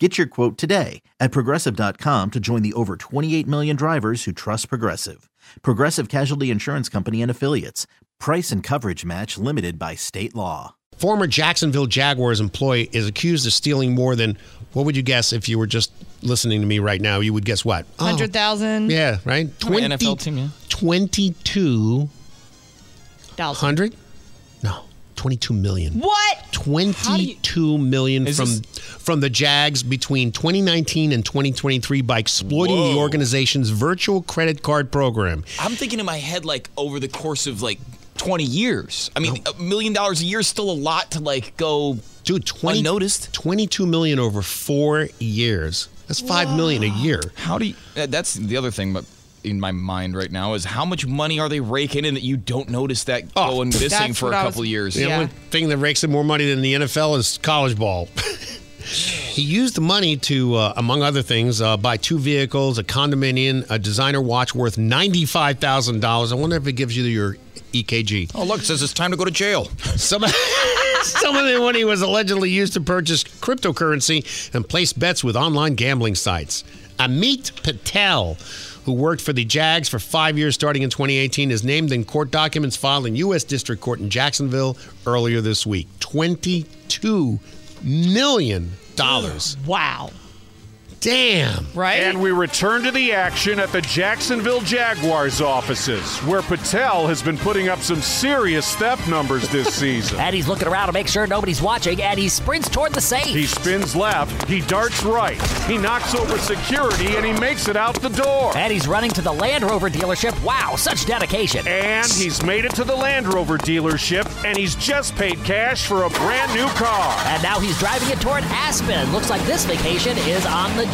Get your quote today at progressive.com to join the over 28 million drivers who trust Progressive. Progressive Casualty Insurance Company and Affiliates. Price and coverage match limited by state law. Former Jacksonville Jaguars employee is accused of stealing more than, what would you guess if you were just listening to me right now? You would guess what? Oh. Hundred thousand. Yeah, right? NFL team, yeah. 22 hundred? No, 22 million. What? Twenty-two million Is from this- from the Jags between 2019 and 2023 by exploiting the organization's virtual credit card program. I'm thinking in my head like over the course of like 20 years. I mean, a million dollars a year is still a lot to like go Dude, 20, unnoticed. 22 million over 4 years. That's 5 million a year. How do you? uh, That's the other thing, but in my mind right now is how much money are they raking in that you don't notice that Oh, going missing for a what was- couple of years? The Yeah. only thing that rakes in more money than the NFL is college ball. he used the money to, uh, among other things, uh, buy two vehicles, a condominium, a designer watch worth $95,000. I wonder if it gives you your EKG. Oh, look, it says it's time to go to jail. Some, some of the money was allegedly used to purchase cryptocurrency and place bets with online gambling sites. Amit Patel, who worked for the Jags for five years starting in 2018, is named in court documents filed in U.S. District Court in Jacksonville earlier this week. $22 million. Wow. Damn. Right? And we return to the action at the Jacksonville Jaguars offices, where Patel has been putting up some serious theft numbers this season. And he's looking around to make sure nobody's watching, and he sprints toward the safe. He spins left, he darts right, he knocks over security, and he makes it out the door. and he's running to the Land Rover dealership. Wow, such dedication. And he's made it to the Land Rover dealership, and he's just paid cash for a brand new car. And now he's driving it toward Aspen. Looks like this vacation is on the